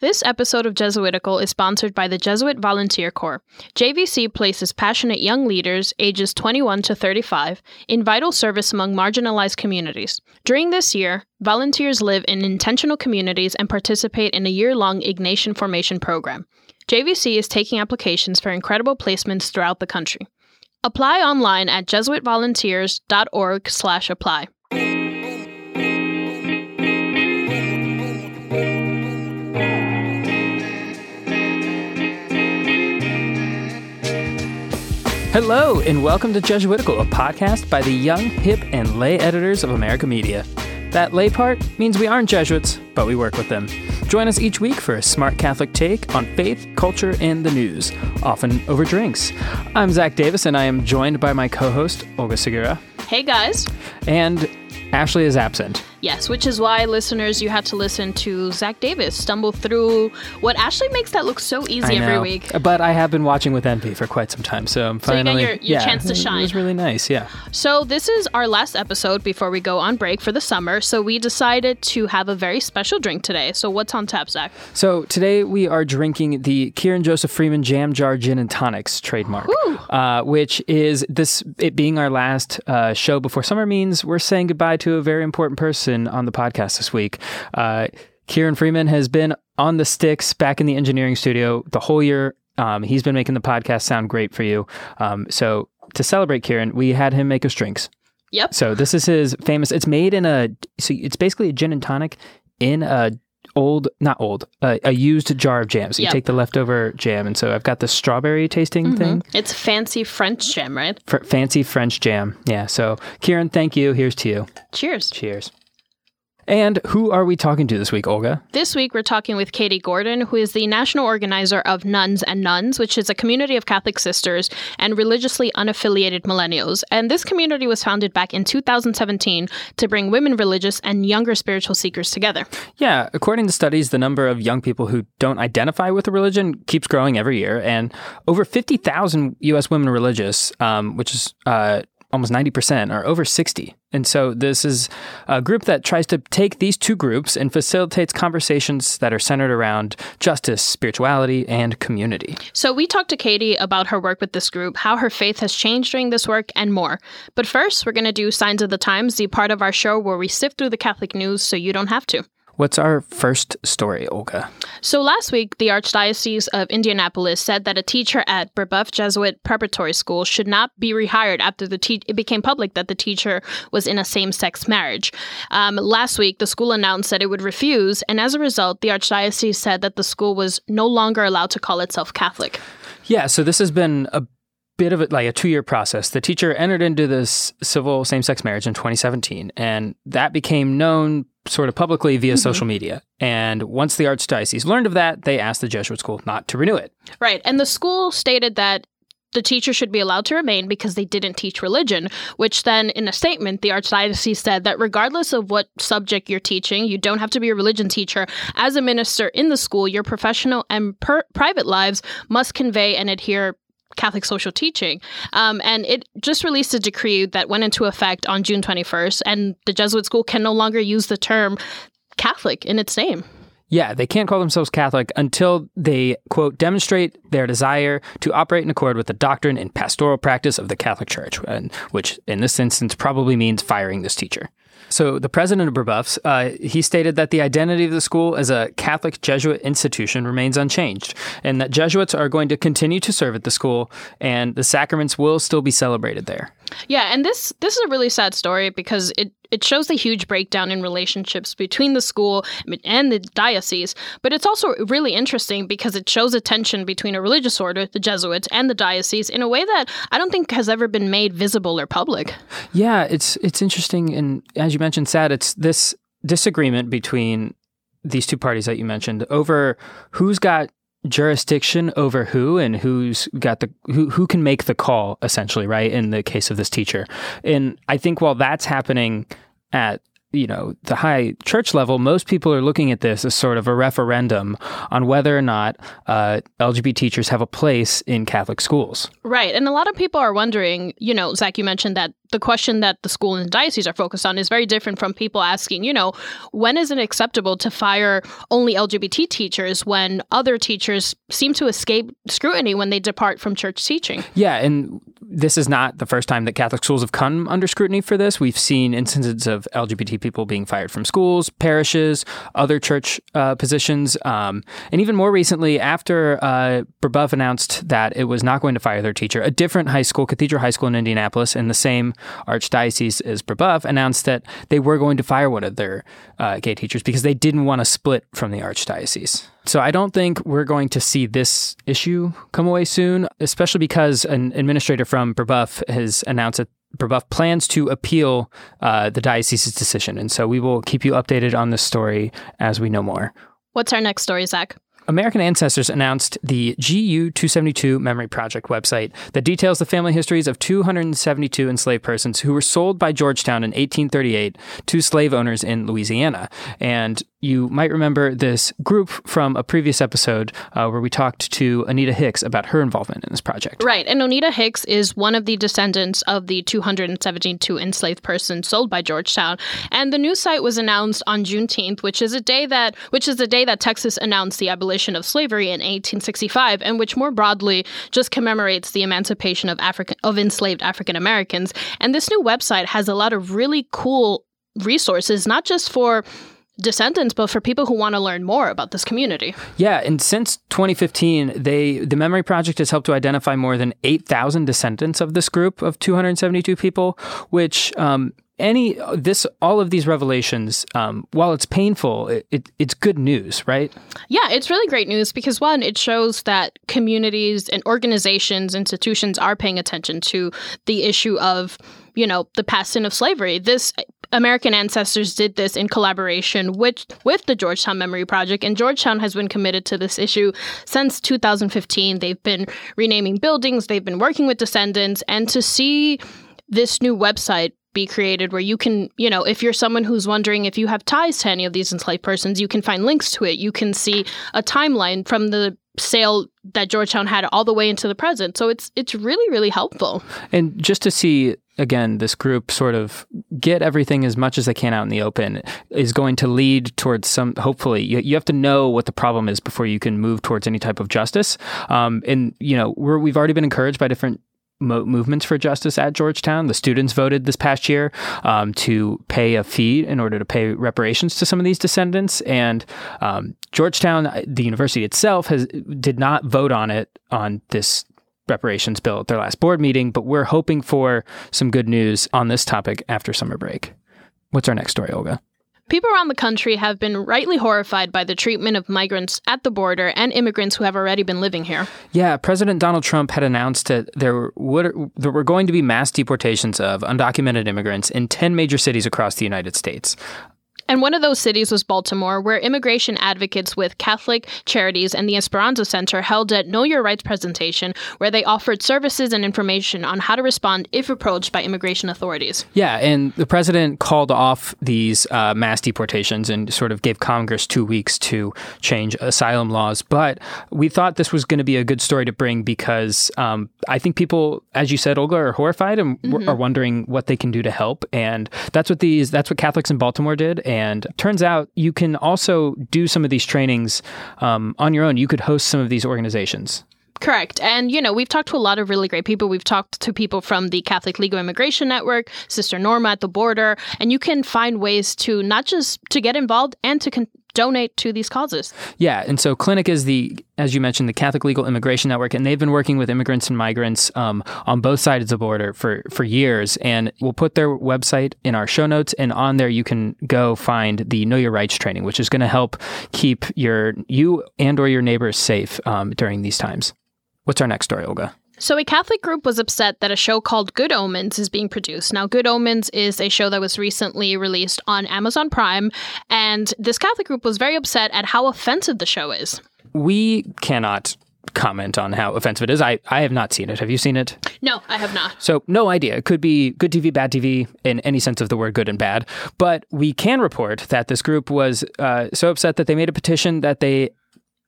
This episode of Jesuitical is sponsored by the Jesuit Volunteer Corps. JVC places passionate young leaders, ages 21 to 35, in vital service among marginalized communities. During this year, volunteers live in intentional communities and participate in a year long Ignatian Formation program. JVC is taking applications for incredible placements throughout the country. Apply online at jesuitvolunteers.org/apply. Hello, and welcome to Jesuitical, a podcast by the young, hip, and lay editors of America Media. That lay part means we aren't Jesuits, but we work with them. Join us each week for a smart Catholic take on faith, culture, and the news, often over drinks. I'm Zach Davis, and I am joined by my co host, Olga Segura. Hey guys. And Ashley is absent. Yes, which is why listeners, you had to listen to Zach Davis stumble through what Ashley makes that look so easy every week. But I have been watching with envy for quite some time, so I'm So you finally your, your yeah, chance to It shine. was really nice, yeah. So this is our last episode before we go on break for the summer. So we decided to have a very special drink today. So what's on tap, Zach? So today we are drinking the Kieran Joseph Freeman Jam Jar Gin and Tonics trademark, uh, which is this. It being our last uh, show before summer means we're saying goodbye to a very important person on the podcast this week. Uh, Kieran Freeman has been on the sticks back in the engineering studio the whole year. Um, he's been making the podcast sound great for you. Um, so to celebrate Kieran, we had him make us drinks. Yep. So this is his famous. It's made in a. So it's basically a gin and tonic in a old, not old, uh, a used jar of jam. So you Yep. take the leftover jam, and so I've got the strawberry tasting thing, It's fancy French jam, right? Fr- fancy French jam. Yeah. So Kieran, thank you. Here's to you. Cheers. Cheers. And who are we talking to this week, Olga? This week, we're talking with Katie Gordon, who is the national organizer of Nuns and Nones, which is a community of Catholic sisters and religiously unaffiliated millennials. And this community was founded back in 2017 to bring women religious and younger spiritual seekers together. Yeah, according to studies, the number of young people who don't identify with a religion keeps growing every year, and over 50,000 U.S. women religious, um, which is uh, almost 90%, are over 60. And so this is a group that tries to take these two groups and facilitates conversations that are centered around justice, spirituality, and community. So we talked to Katie about her work with this group, how her faith has changed during this work, and more. But first, we're going to do Signs of the Times, the part of our show where we sift through the Catholic news so you don't have to. What's our first story, Olga? So last week, the Archdiocese of Indianapolis said that a teacher at Brebeuf Jesuit Preparatory School should not be rehired after the te- it became public that the teacher was in a same-sex marriage. Um, last week, the school announced that it would refuse, and as a result, the Archdiocese said that the school was no longer allowed to call itself Catholic. Yeah, so this has been a bit of a, like a two year process. The teacher entered into this civil same sex marriage in 2017, and that became known sort of publicly via mm-hmm. social media. And once the Archdiocese learned of that, they asked the Jesuit school not to renew it. Right, and the school stated that. The teacher should be allowed to remain because they didn't teach religion, which then, in a statement, the Archdiocese said that regardless of what subject you're teaching, you don't have to be a religion teacher. As a minister in the school, your professional and per- private lives must convey and adhere Catholic social teaching. Um, and it just released a decree that went into effect on June 21st, and the Jesuit school can no longer use the term Catholic in its name. Yeah, they can't call themselves Catholic until they, quote, demonstrate their desire to operate in accord with the doctrine and pastoral practice of the Catholic Church, which in this instance probably means firing this teacher. So the president of Brebeuf's, uh, he stated that the identity of the school as a Catholic Jesuit institution remains unchanged, and that Jesuits are going to continue to serve at the school, and the sacraments will still be celebrated there. Yeah, and this this is a really sad story because it it shows the huge breakdown in relationships between the school and the diocese, but it's also really interesting because it shows a tension between a religious order, the Jesuits, and the diocese in a way that I don't think has ever been made visible or public. Yeah, it's it's interesting, and as you mentioned, sad. It's this disagreement between these two parties that you mentioned over who's got jurisdiction over who and who's got the who who can make the call essentially right in the case of this teacher. And i think while that's happening at you know, the high church level, most people are looking at this as sort of a referendum on whether or not uh, LGBT teachers have a place in Catholic schools. Right. And a lot of people are wondering, you know, Zach, you mentioned that the question that the school and the diocese are focused on is very different from people asking, you know, when is it acceptable to fire only LGBT teachers when other teachers seem to escape scrutiny when they depart from church teaching? Yeah. And this is not the first time that Catholic schools have come under scrutiny for this. We've seen instances of LGBT people being fired from schools, parishes, other church uh, positions, um, and even more recently, after uh, Brebeuf announced that it was not going to fire their teacher, a different high school, Cathedral High School in Indianapolis, in the same archdiocese as Brebeuf, announced that they were going to fire one of their uh, gay teachers because they didn't want to split from the archdiocese. So I don't think we're going to see this issue come away soon, especially because an administrator from Brebeuf has announced that Brebeuf plans to appeal uh, the diocese's decision. And so we will keep you updated on this story as we know more. What's our next story, Zach? American Ancestors announced the GU 272 Memory Project website that details the family histories of 272 enslaved persons who were sold by Georgetown in 1838 to slave owners in Louisiana. And you might remember this group from a previous episode uh, where we talked to Anita Hicks about her involvement in this project. Right. And Anita Hicks is one of the descendants of the 272 enslaved persons sold by Georgetown. And the new site was announced on Juneteenth, which is a day that which is the day that Texas announced the abolition of slavery in 1865 and which more broadly just commemorates the emancipation of African of enslaved African Americans. And this new website has a lot of really cool resources not just for descendants, but for people who want to learn more about this community. Yeah, and since 2015, they the Memory Project has helped to identify more than 8,000 descendants of this group of 272 people, which um, any this all of these revelations, um, while it's painful, it, it, it's good news, right? Yeah, it's really great news because one, it shows that communities and organizations, institutions are paying attention to the issue of you know the past sin of slavery. This American Ancestors did this in collaboration with with the Georgetown Memory Project, and Georgetown has been committed to this issue since 2015. They've been renaming buildings, they've been working with descendants, and to see this new website be created where you can, you know, if you're someone who's wondering if you have ties to any of these enslaved persons, you can find links to it. You can see a timeline from the sale that Georgetown had all the way into the present. So it's it's really really helpful. And just to see again this group sort of get everything as much as they can out in the open is going to lead towards some hopefully you, you have to know what the problem is before you can move towards any type of justice um, and you know we've already been encouraged by different mo- movements for justice at Georgetown. The students voted this past year um, to pay a fee in order to pay reparations to some of these descendants, and um, Georgetown, the university itself, has did not vote on it on this reparations bill at their last board meeting. But we're hoping for some good news on this topic after summer break. What's our next story, Olga? People around the country have been rightly horrified by the treatment of migrants at the border and immigrants who have already been living here. Yeah, President Donald Trump had announced that there would there were going to be mass deportations of undocumented immigrants in 10 major cities across the United States. And one of those cities was Baltimore, where immigration advocates with Catholic Charities and the Esperanza Center held a Know Your Rights presentation where they offered services and information on how to respond if approached by immigration authorities. Yeah, and the president called off these uh, mass deportations and sort of gave Congress two weeks to change asylum laws. But we thought this was going to be a good story to bring because um, I think people, as you said, Olga, are horrified and mm-hmm. are wondering what they can do to help. And that's what these that's what Catholics in Baltimore did. And and turns out you can also do some of these trainings um, on your own. You could host some of these organizations. Correct. And, you know, we've talked to a lot of really great people. We've talked to people from the Catholic Legal Immigration Network, Sister Norma at the border, and you can find ways to not just to get involved and to con- donate to these causes. Yeah, and so CLINIC is the, as you mentioned, the Catholic Legal Immigration Network, and they've been working with immigrants and migrants um, on both sides of the border for for years. And we'll put their website in our show notes, and on there you can go find the Know Your Rights training, which is going to help keep your you and or your neighbors safe um, during these times. What's our next story, Olga? So, a Catholic group was upset that a show called Good Omens is being produced. Now, Good Omens is a show that was recently released on Amazon Prime, and this Catholic group was very upset at how offensive the show is. We cannot comment on how offensive it is. I, I have not seen it. Have you seen it? No, I have not. So, no idea. It could be good TV, bad TV in any sense of the word good and bad. But we can report that this group was uh, so upset that they made a petition that they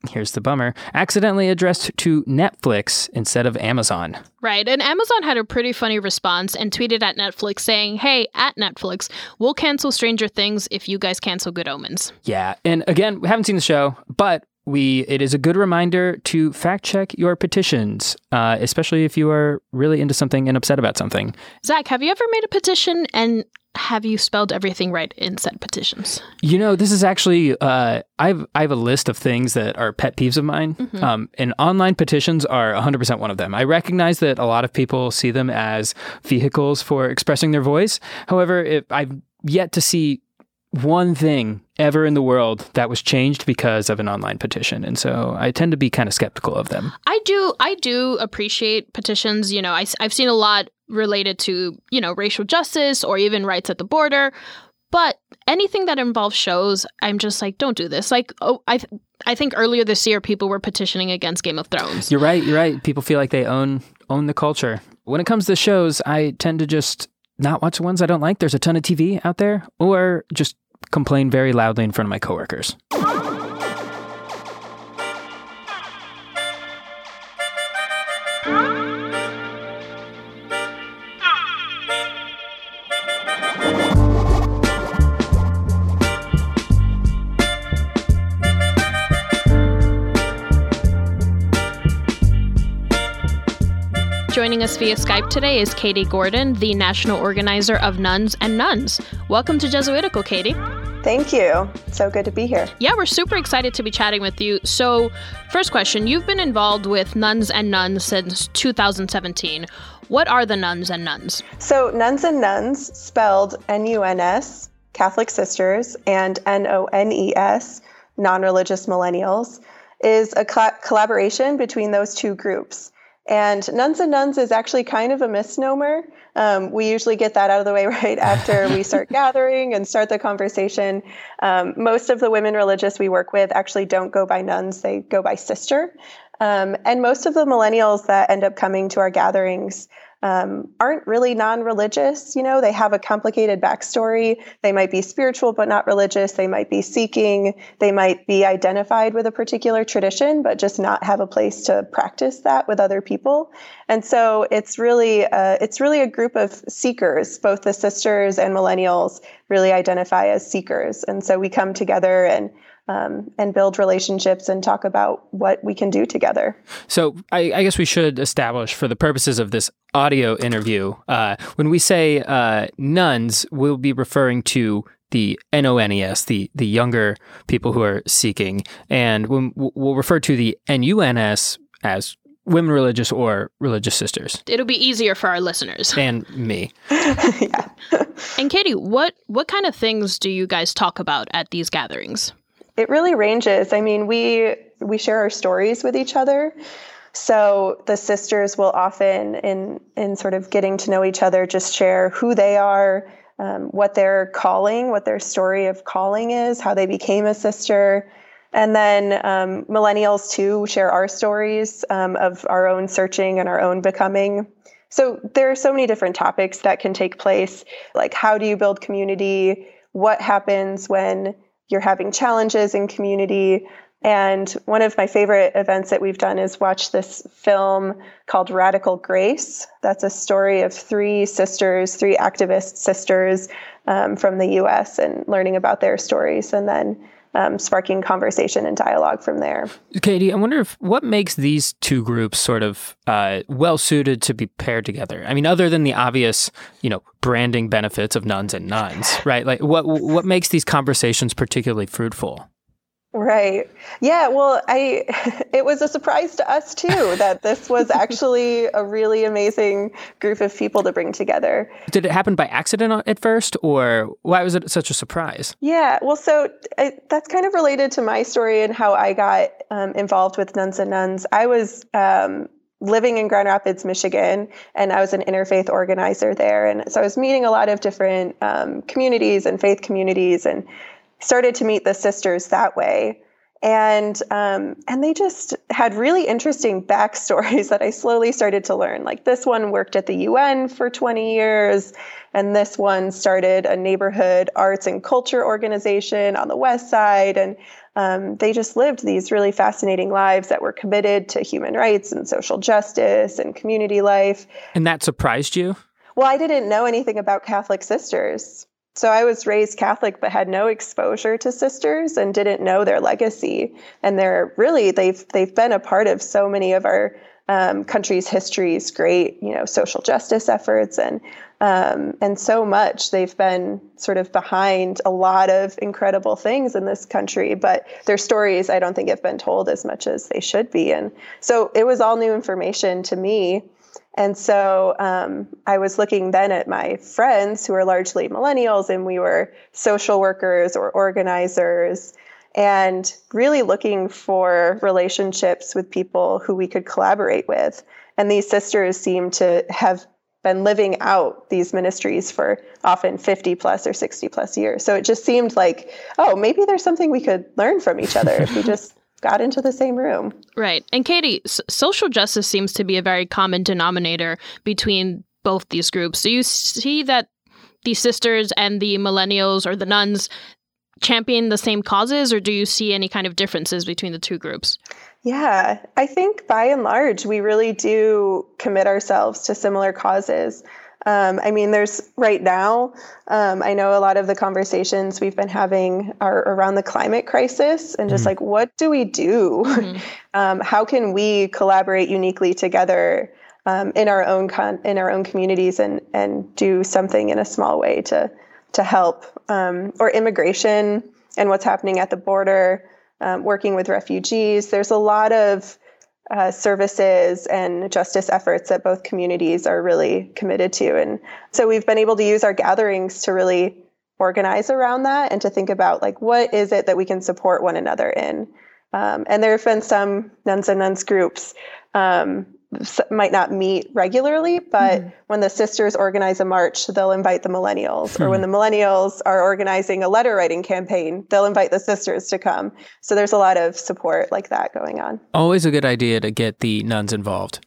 here's the bummer, accidentally addressed to Netflix instead of Amazon. Right. And Amazon had a pretty funny response and tweeted at Netflix saying, Hey, at Netflix, we'll cancel Stranger Things if you guys cancel Good Omens. Yeah. And again, we haven't seen the show, but we it is a good reminder to fact check your petitions, uh, especially if you are really into something and upset about something. Zach, have you ever made a petition and have you spelled everything right in said petitions? You know, this is actually uh, I've I have a list of things that are pet peeves of mine, mm-hmm. um, and online petitions are 100 percent one of them. I recognize that a lot of people see them as vehicles for expressing their voice. However, if I've yet to see one thing ever in the world that was changed because of an online petition. And so i tend to be kind of skeptical of them. I do i do appreciate petitions. You know I, i've seen a lot related to you know racial justice or even rights at the border. But anything that involves shows i'm just like don't do this. Like oh i th- i think earlier this year people were petitioning against game of thrones. You're right you're right. People feel like they own own the culture. When it comes to shows i tend to just not watch the ones I don't like. There's a ton of TV out there, or just complain very loudly in front of my coworkers. Joining us via Skype today is Katie Gordon, the national organizer of Nuns and Nones. Welcome to Jesuitical, Katie. Thank you. So good to be here. Yeah, we're super excited to be chatting with you. So, first question You've been involved with Nuns and Nones since 2017. What are the Nuns and Nones? So, Nuns and Nones, spelled N U N S, Catholic Sisters, and N O N E S, non religious millennials, is a co- collaboration between those two groups. And nuns and nones is actually kind of a misnomer. Um, we usually get that out of the way right after we start gathering and start the conversation. Um, most of the women religious we work with actually don't go by nuns, they go by sister. Um, and most of the millennials that end up coming to our gatherings um, aren't really non religious. You know, they have a complicated backstory. They might be spiritual but not religious. They might be seeking. They might be identified with a particular tradition but just not have a place to practice that with other people. And so it's really, uh, it's really a group of seekers. Both the sisters and millennials really identify as seekers. And so we come together and um, and build relationships and talk about what we can do together. So, I, I guess we should establish for the purposes of this audio interview uh, when we say uh, nones, we'll be referring to the NONES, the the younger people who are seeking, and when we'll refer to the NUNS as women religious or religious sisters. It'll be easier for our listeners and me. yeah. and Katie, what what kind of things do you guys talk about at these gatherings? It really ranges. I mean, we we share our stories with each other. So the sisters will often, in in sort of getting to know each other, just share who they are, um, what their calling, what their story of calling is, how they became a sister, and then um, millennials too share our stories um, of our own searching and our own becoming. So there are so many different topics that can take place, like how do you build community? What happens when you're having challenges in community. And one of my favorite events that we've done is watch this film called Radical Grace. That's a story of three sisters, three activist sisters um, from the US, and learning about their stories. And then um, sparking conversation and dialogue from there. Katie, I wonder if what makes these two groups sort of uh, well suited to be paired together. I mean, other than the obvious, you know, branding benefits of nuns and nones, right? Like, what what makes these conversations particularly fruitful? Right. Yeah. Well, I it was a surprise to us too that this was actually a really amazing group of people to bring together. Did it happen by accident at first, or why was it such a surprise? Yeah. Well, so I, that's kind of related to my story and how I got um, involved with Nuns and Nones. I was. Um, living in Grand Rapids, Michigan, and I was an interfaith organizer there. And so I was meeting a lot of different um, communities and faith communities and started to meet the sisters that way. and um, and they just had really interesting backstories that I slowly started to learn. Like this one worked at the UN for 20 years, and this one started a neighborhood arts and culture organization on the west side, and um, they just lived these really fascinating lives that were committed to human rights and social justice and community life. And that surprised you? Well, I didn't know anything about Catholic sisters. So I was raised Catholic but had no exposure to sisters and didn't know their legacy. And they're really they've they've been a part of so many of our um, country's histories, great you know social justice efforts and um, and so much. They've been sort of behind a lot of incredible things in this country, but their stories I don't think have been told as much as they should be. And so it was all new information to me. And so um, I was looking then at my friends who are largely millennials, and we were social workers or organizers, and really looking for relationships with people who we could collaborate with. And these sisters seem to have been living out these ministries for often 50 plus or 60 plus years. So it just seemed like, oh, maybe there's something we could learn from each other if we just got into the same room. Right. And Katie, s- social justice seems to be a very common denominator between both these groups. Do you see that the sisters and the millennials or the nones champion the same causes, or do you see any kind of differences between the two groups? Yeah, I think by and large, we really do commit ourselves to similar causes. Um, I mean, there's right now, um, I know a lot of the conversations we've been having are around the climate crisis and just mm-hmm. like, what do we do? Mm-hmm. um, how can we collaborate uniquely together um, in our own con- in our own communities and and do something in a small way to to help? Um, or immigration and what's happening at the border, um, working with refugees. There's a lot of uh, services and justice efforts that both communities are really committed to. And so we've been able to use our gatherings to really organize around that and to think about like what is it that we can support one another in. Um, and there have been some nuns and nones groups um, might not meet regularly, but mm. when the sisters organize a march, they'll invite the millennials. Or when hmm. the millennials are organizing a letter writing campaign, they'll invite the sisters to come. So there's a lot of support like that going on. Always a good idea to get the nuns involved.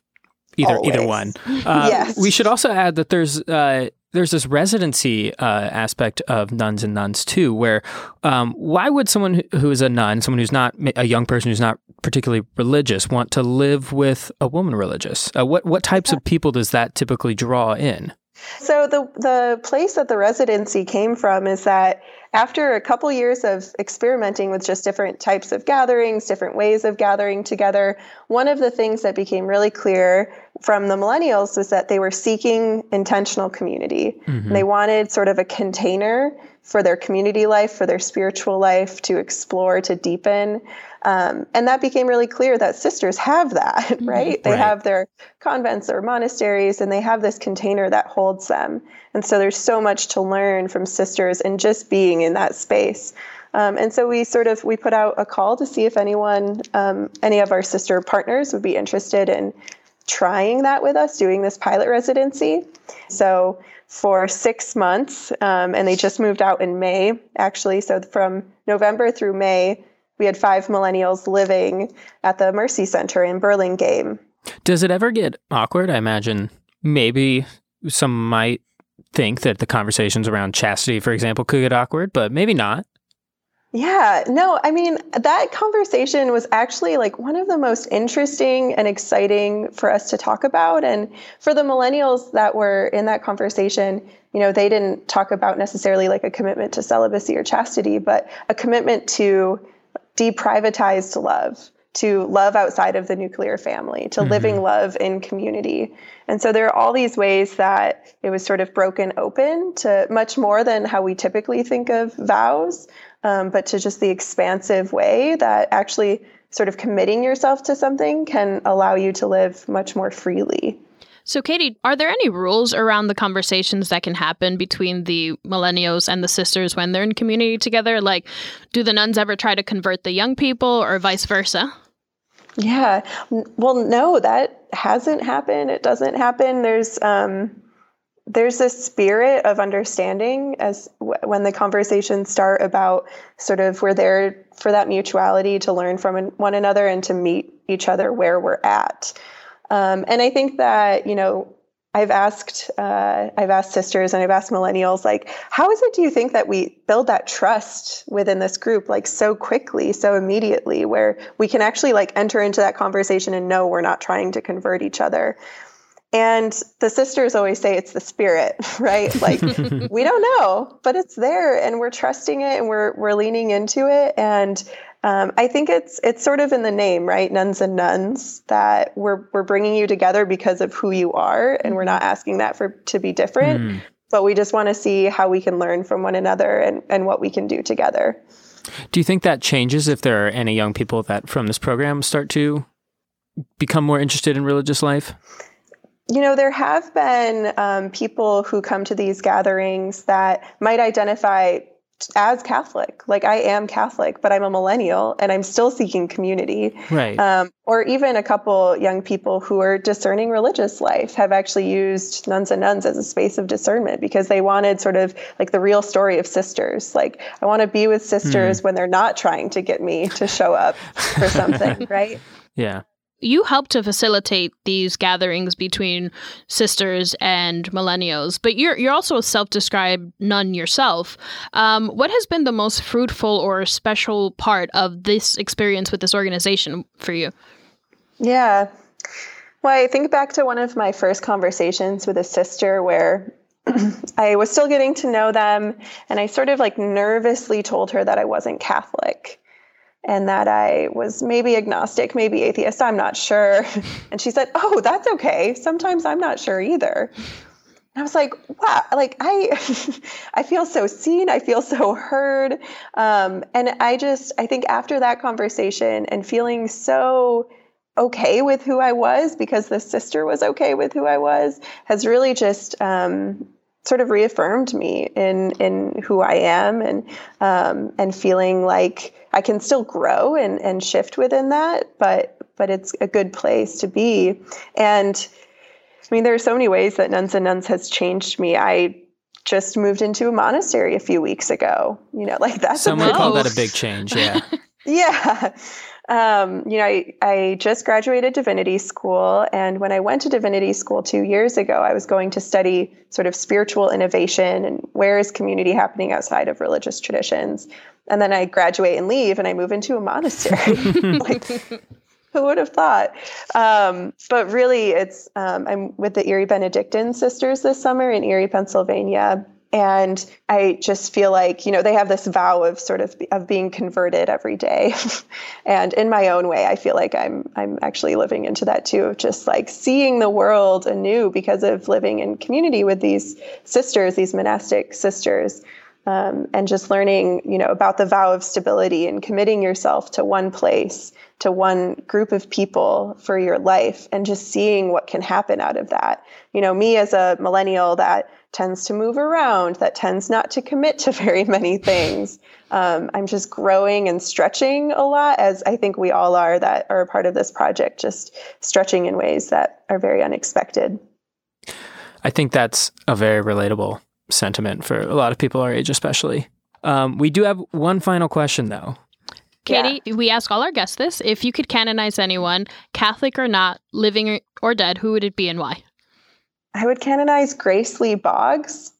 Either Always. either one. Uh, yes. We should also add that there's uh, there's this residency uh, aspect of nuns and nones too, where um, why would someone who is a nun, someone who's not a young person who's not particularly religious, want to live with a woman religious? Uh, what what types of people does that typically draw in? So the the place that the residency came from is that after a couple years of experimenting with just different types of gatherings, different ways of gathering together, one of the things that became really clear from the millennials was that they were seeking intentional community. Mm-hmm. They wanted sort of a container for their community life, for their spiritual life to explore, to deepen. Um, and that became really clear that sisters have that, mm-hmm. right? They right. have their convents or monasteries, and they have this container that holds them. And so there's so much to learn from sisters and just being in that space. Um, and so we sort of we put out a call to see if anyone, um, any of our sister partners, would be interested in trying that with us, doing this pilot residency. So for six months, um, and they just moved out in May, actually. So from November through May, we had five millennials living at the Mercy Center in Burlingame. Does it ever get awkward? I imagine maybe some might think that the conversations around chastity, for example, could get awkward, but maybe not. Yeah, no, I mean, that conversation was actually like one of the most interesting and exciting for us to talk about. And for the millennials that were in that conversation, you know, they didn't talk about necessarily like a commitment to celibacy or chastity, but a commitment to deprivatized love, to love outside of the nuclear family, to mm-hmm. living love in community. And so there are all these ways that it was sort of broken open to much more than how we typically think of vows, um, but to just the expansive way that actually sort of committing yourself to something can allow you to live much more freely. So, Katie, are there any rules around the conversations that can happen between the millennials and the sisters when they're in community together? Like, do the nuns ever try to convert the young people or vice versa? Yeah. Well, no, that hasn't happened. It doesn't happen. There's, um, there's a spirit of understanding as w- when the conversations start about sort of we're there for that mutuality to learn from one another and to meet each other where we're at. Um, and I think that you know I've asked uh, I've asked sisters and I've asked millennials like how is it do you think that we build that trust within this group like so quickly so immediately where we can actually like enter into that conversation and know we're not trying to convert each other and the sisters always say it's the spirit right like we don't know but it's there and we're trusting it and we're we're leaning into it and um, I think it's it's sort of in the name, right? Nuns and nones that we're we're bringing you together because of who you are, and we're not asking that for to be different, mm. but we just want to see how we can learn from one another and and what we can do together. Do you think that changes if there are any young people that from this program start to become more interested in religious life? You know, there have been um, people who come to these gatherings that might identify as Catholic. Like I am Catholic, but I'm a millennial and I'm still seeking community. Right. Um, or even a couple young people who are discerning religious life have actually used nuns and nones as a space of discernment because they wanted sort of like the real story of sisters. Like I want to be with sisters mm. when they're not trying to get me to show up for something, right? Yeah you help to facilitate these gatherings between sisters and millennials, but you're you're also a self-described none yourself. Um, what has been the most fruitful or special part of this experience with this organization for you? Yeah. Well, I think back to one of my first conversations with a sister where I was still getting to know them, and I sort of like nervously told her that I wasn't Catholic and that I was maybe agnostic, maybe atheist, I'm not sure. And she said, Oh, that's okay. Sometimes I'm not sure either. And I was like, wow, like I I feel so seen, I feel so heard. Um, and I just I think after that conversation and feeling so okay with who I was because the sister was okay with who I was has really just um, sort of reaffirmed me in in who I am and um, and feeling like I can still grow and and shift within that, but but it's a good place to be. And I mean, there are so many ways that Nuns and Nones has changed me. I just moved into a monastery a few weeks ago. You know, like that's someone called that a big change. Yeah. yeah. Um, you know, I, I just graduated divinity school. And when I went to divinity school two years ago, I was going to study sort of spiritual innovation and where is community happening outside of religious traditions. And then I graduate and leave and I move into a monastery. like, who would have thought? Um, but really, it's um, I'm with the Erie Benedictine Sisters this summer in Erie, Pennsylvania and i just feel like you know they have this vow of sort of of being converted every day. And in my own way i feel like i'm i'm actually living into that too of just like seeing the world anew because of living in community with these sisters these monastic sisters um, and just learning you know about the vow of stability and committing yourself to one place to one group of people for your life and just seeing what can happen out of that. You know me as a millennial that tends to move around, that tends not to commit to very many things. Um, I'm just growing and stretching a lot, as I think we all are that are a part of this project, just stretching in ways that are very unexpected. I think that's a very relatable sentiment for a lot of people our age, especially. Um, we do have one final question, though. Katie, yeah. we ask all our guests this. If you could canonize anyone, Catholic or not, living or dead, who would it be and why? I would canonize Grace Lee Boggs.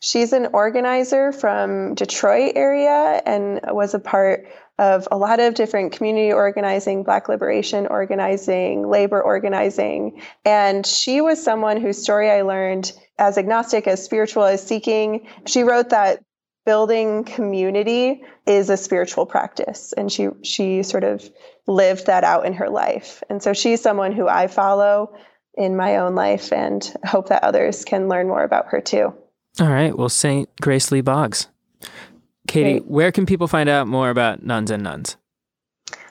She's an organizer from Detroit area and was a part of a lot of different community organizing, Black liberation organizing, labor organizing. And she was someone whose story I learned as agnostic, as spiritual, as seeking. She wrote that building community is a spiritual practice. And she she sort of lived that out in her life. And so she's someone who I follow in my own life and hope that others can learn more about her too. All right. Well, St. Grace Lee Boggs. Katie, Great. where can people find out more about Nuns and Nones?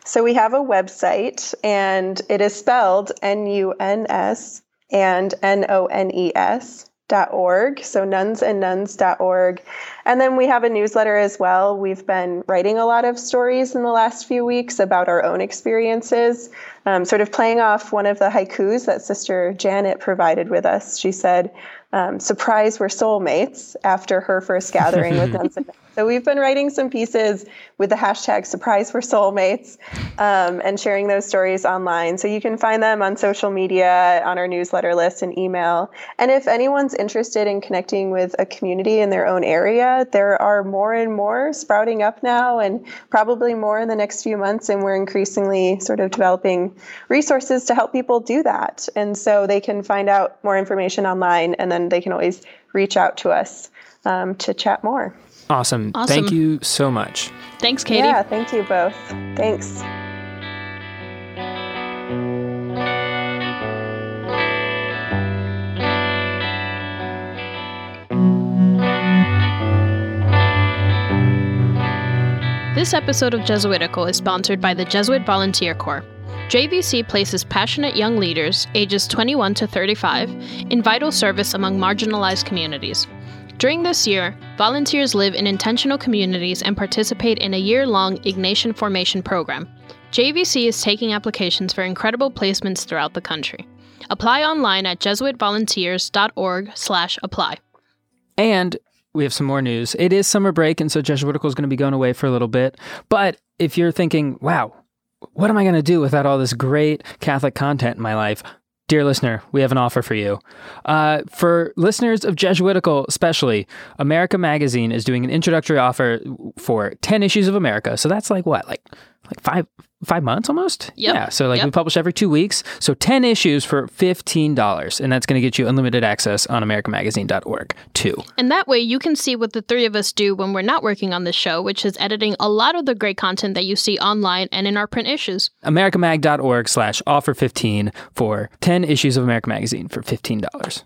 So we have a website and it is spelled N U N S and N O N E S dot org so nunsandnones dot org. and then we have a newsletter as well we've been writing a lot of stories in the last few weeks about our own experiences um, sort of playing off one of the haikus that sister janet provided with us she said um, surprise we're soulmates after her first gathering with Nuns so we've been writing some pieces with the hashtag surprise for soulmates um, and sharing those stories online. So you can find them on social media, on our newsletter list, and email. And if anyone's interested in connecting with a community in their own area, there are more and more sprouting up now, and probably more in the next few months. And we're increasingly sort of developing resources to help people do that. And so they can find out more information online, and then they can always reach out to us um, to chat more. Awesome. awesome. Thank you so much. Thanks, Katie. Yeah, thank you both. Thanks. This episode of Jesuitical is sponsored by the Jesuit Volunteer Corps. JVC places passionate young leaders, ages 21 to 35, in vital service among marginalized communities. During this year, volunteers live in intentional communities and participate in a year long Ignatian Formation program. JVC is taking applications for incredible placements throughout the country. Apply online at JesuitVolunteers.org/slash/apply. And we have some more news. It is summer break, and so Jesuitical is going to be going away for a little bit. But if you're thinking, wow, what am I going to do without all this great Catholic content in my life? Dear listener, we have an offer for you. Uh, for listeners of Jesuitical, especially, America Magazine is doing an introductory offer for 10 issues of America. So that's like what? Like like five five months almost. Yep. Yeah. So like yep. we publish every two weeks. So ten issues for fifteen dollars, and that's going to get you unlimited access on AmericaMagazine.org too. And that way you can see what the three of us do when we're not working on this show, which is editing a lot of the great content that you see online and in our print issues. AmericaMag.org/slash offer fifteen for ten issues of America Magazine for fifteen dollars.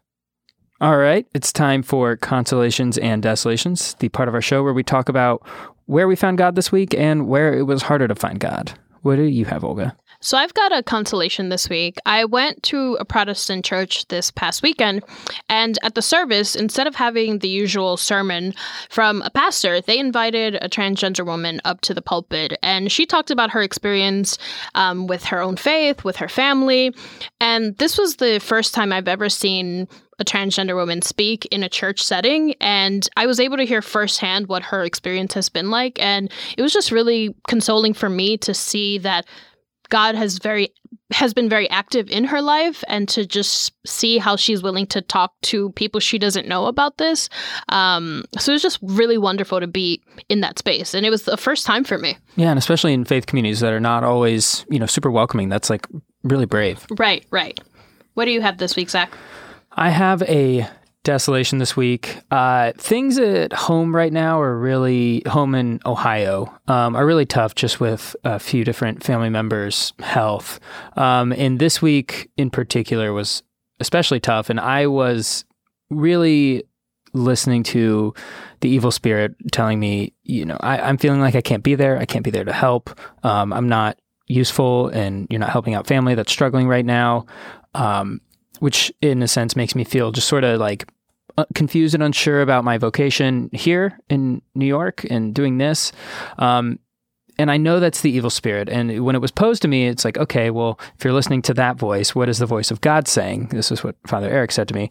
All right, it's time for Consolations and Desolations, the part of our show where we talk about where we found God this week and where it was harder to find God. What do you have, Olga? So I've got a consolation this week. I went to a Protestant church this past weekend, and at the service, instead of having the usual sermon from a pastor, they invited a transgender woman up to the pulpit, and she talked about her experience um, with her own faith, with her family, and this was the first time I've ever seen a transgender woman speak in a church setting and I was able to hear firsthand what her experience has been like and it was just really consoling for me to see that God has very has been very active in her life and to just see how she's willing to talk to people she doesn't know about this. Um, so it was just really wonderful to be in that space. And it was the first time for me. Yeah, and especially in faith communities that are not always, you know, super welcoming. That's like really brave. Right, right. What do you have this week, Zach? I have a desolation this week. Uh, things at home right now are really home in Ohio um, are really tough, just with a few different family members' health. Um, and this week in particular was especially tough. And I was really listening to the evil spirit telling me, you know, I, am feeling like I can't be there. I can't be there to help. Um, I'm not useful, and you're not helping out family that's struggling right now. Um, which in a sense makes me feel just sort of like uh, confused and unsure about my vocation here in New York and doing this. Um, and I know that's the evil spirit. And when it was posed to me, it's like, okay, well, if you're listening to that voice, what is the voice of God saying? This is what Father Eric said to me.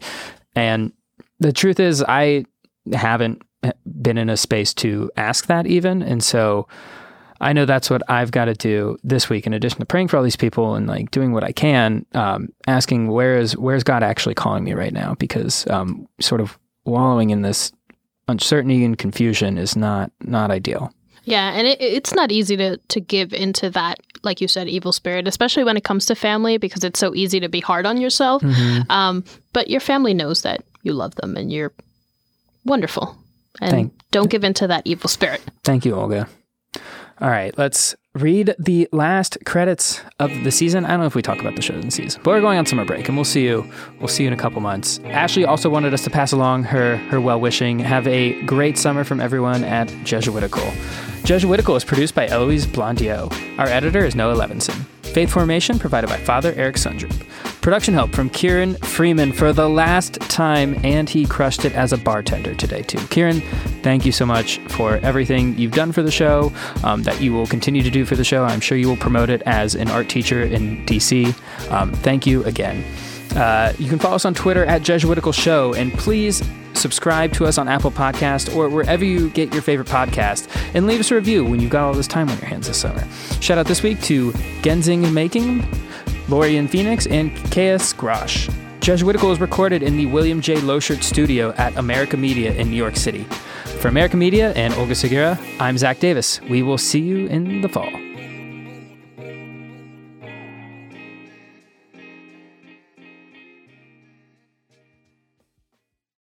And the truth is, I haven't been in a space to ask that even. And so I know that's what I've got to do this week. In addition to praying for all these people and like doing what I can, um, asking where is where's God actually calling me right now? Because um, sort of wallowing in this uncertainty and confusion is not not ideal. Yeah, and it, it's not easy to to give into that, like you said, evil spirit, especially when it comes to family, because it's so easy to be hard on yourself. Mm-hmm. Um, but your family knows that you love them and you're wonderful, and Thank- don't give into that evil spirit. Thank you, Olga. All right, let's read the last credits of the season. I don't know if we talk about the shows the season, but we're going on summer break, and we'll see you. We'll see you in a couple months. Ashley also wanted us to pass along her her well wishing. Have a great summer from everyone at Jesuitical. Jesuitical is produced by Eloise Blondiau. Our editor is Noah Levinson. Faith formation provided by Father Eric Sundrup. Production help from Kieran Freeman for the last time, and he crushed it as a bartender today, too. Kieran, thank you so much for everything you've done for the show, um, that you will continue to do for the show. I'm sure you will promote it as an art teacher in DC. Um, thank you again. Uh, you can follow us on Twitter at Jesuitical Show, and please subscribe to us on Apple Podcast or wherever you get your favorite podcast, and leave us a review when you've got all this time on your hands this summer. Shout out this week to Genzing Making, Lorian Phoenix, and K.S. Grosh. Jesuitical is recorded in the William J. Loschert studio at America Media in New York City. For America Media and Olga Segura, I'm Zach Davis. We will see you in the fall.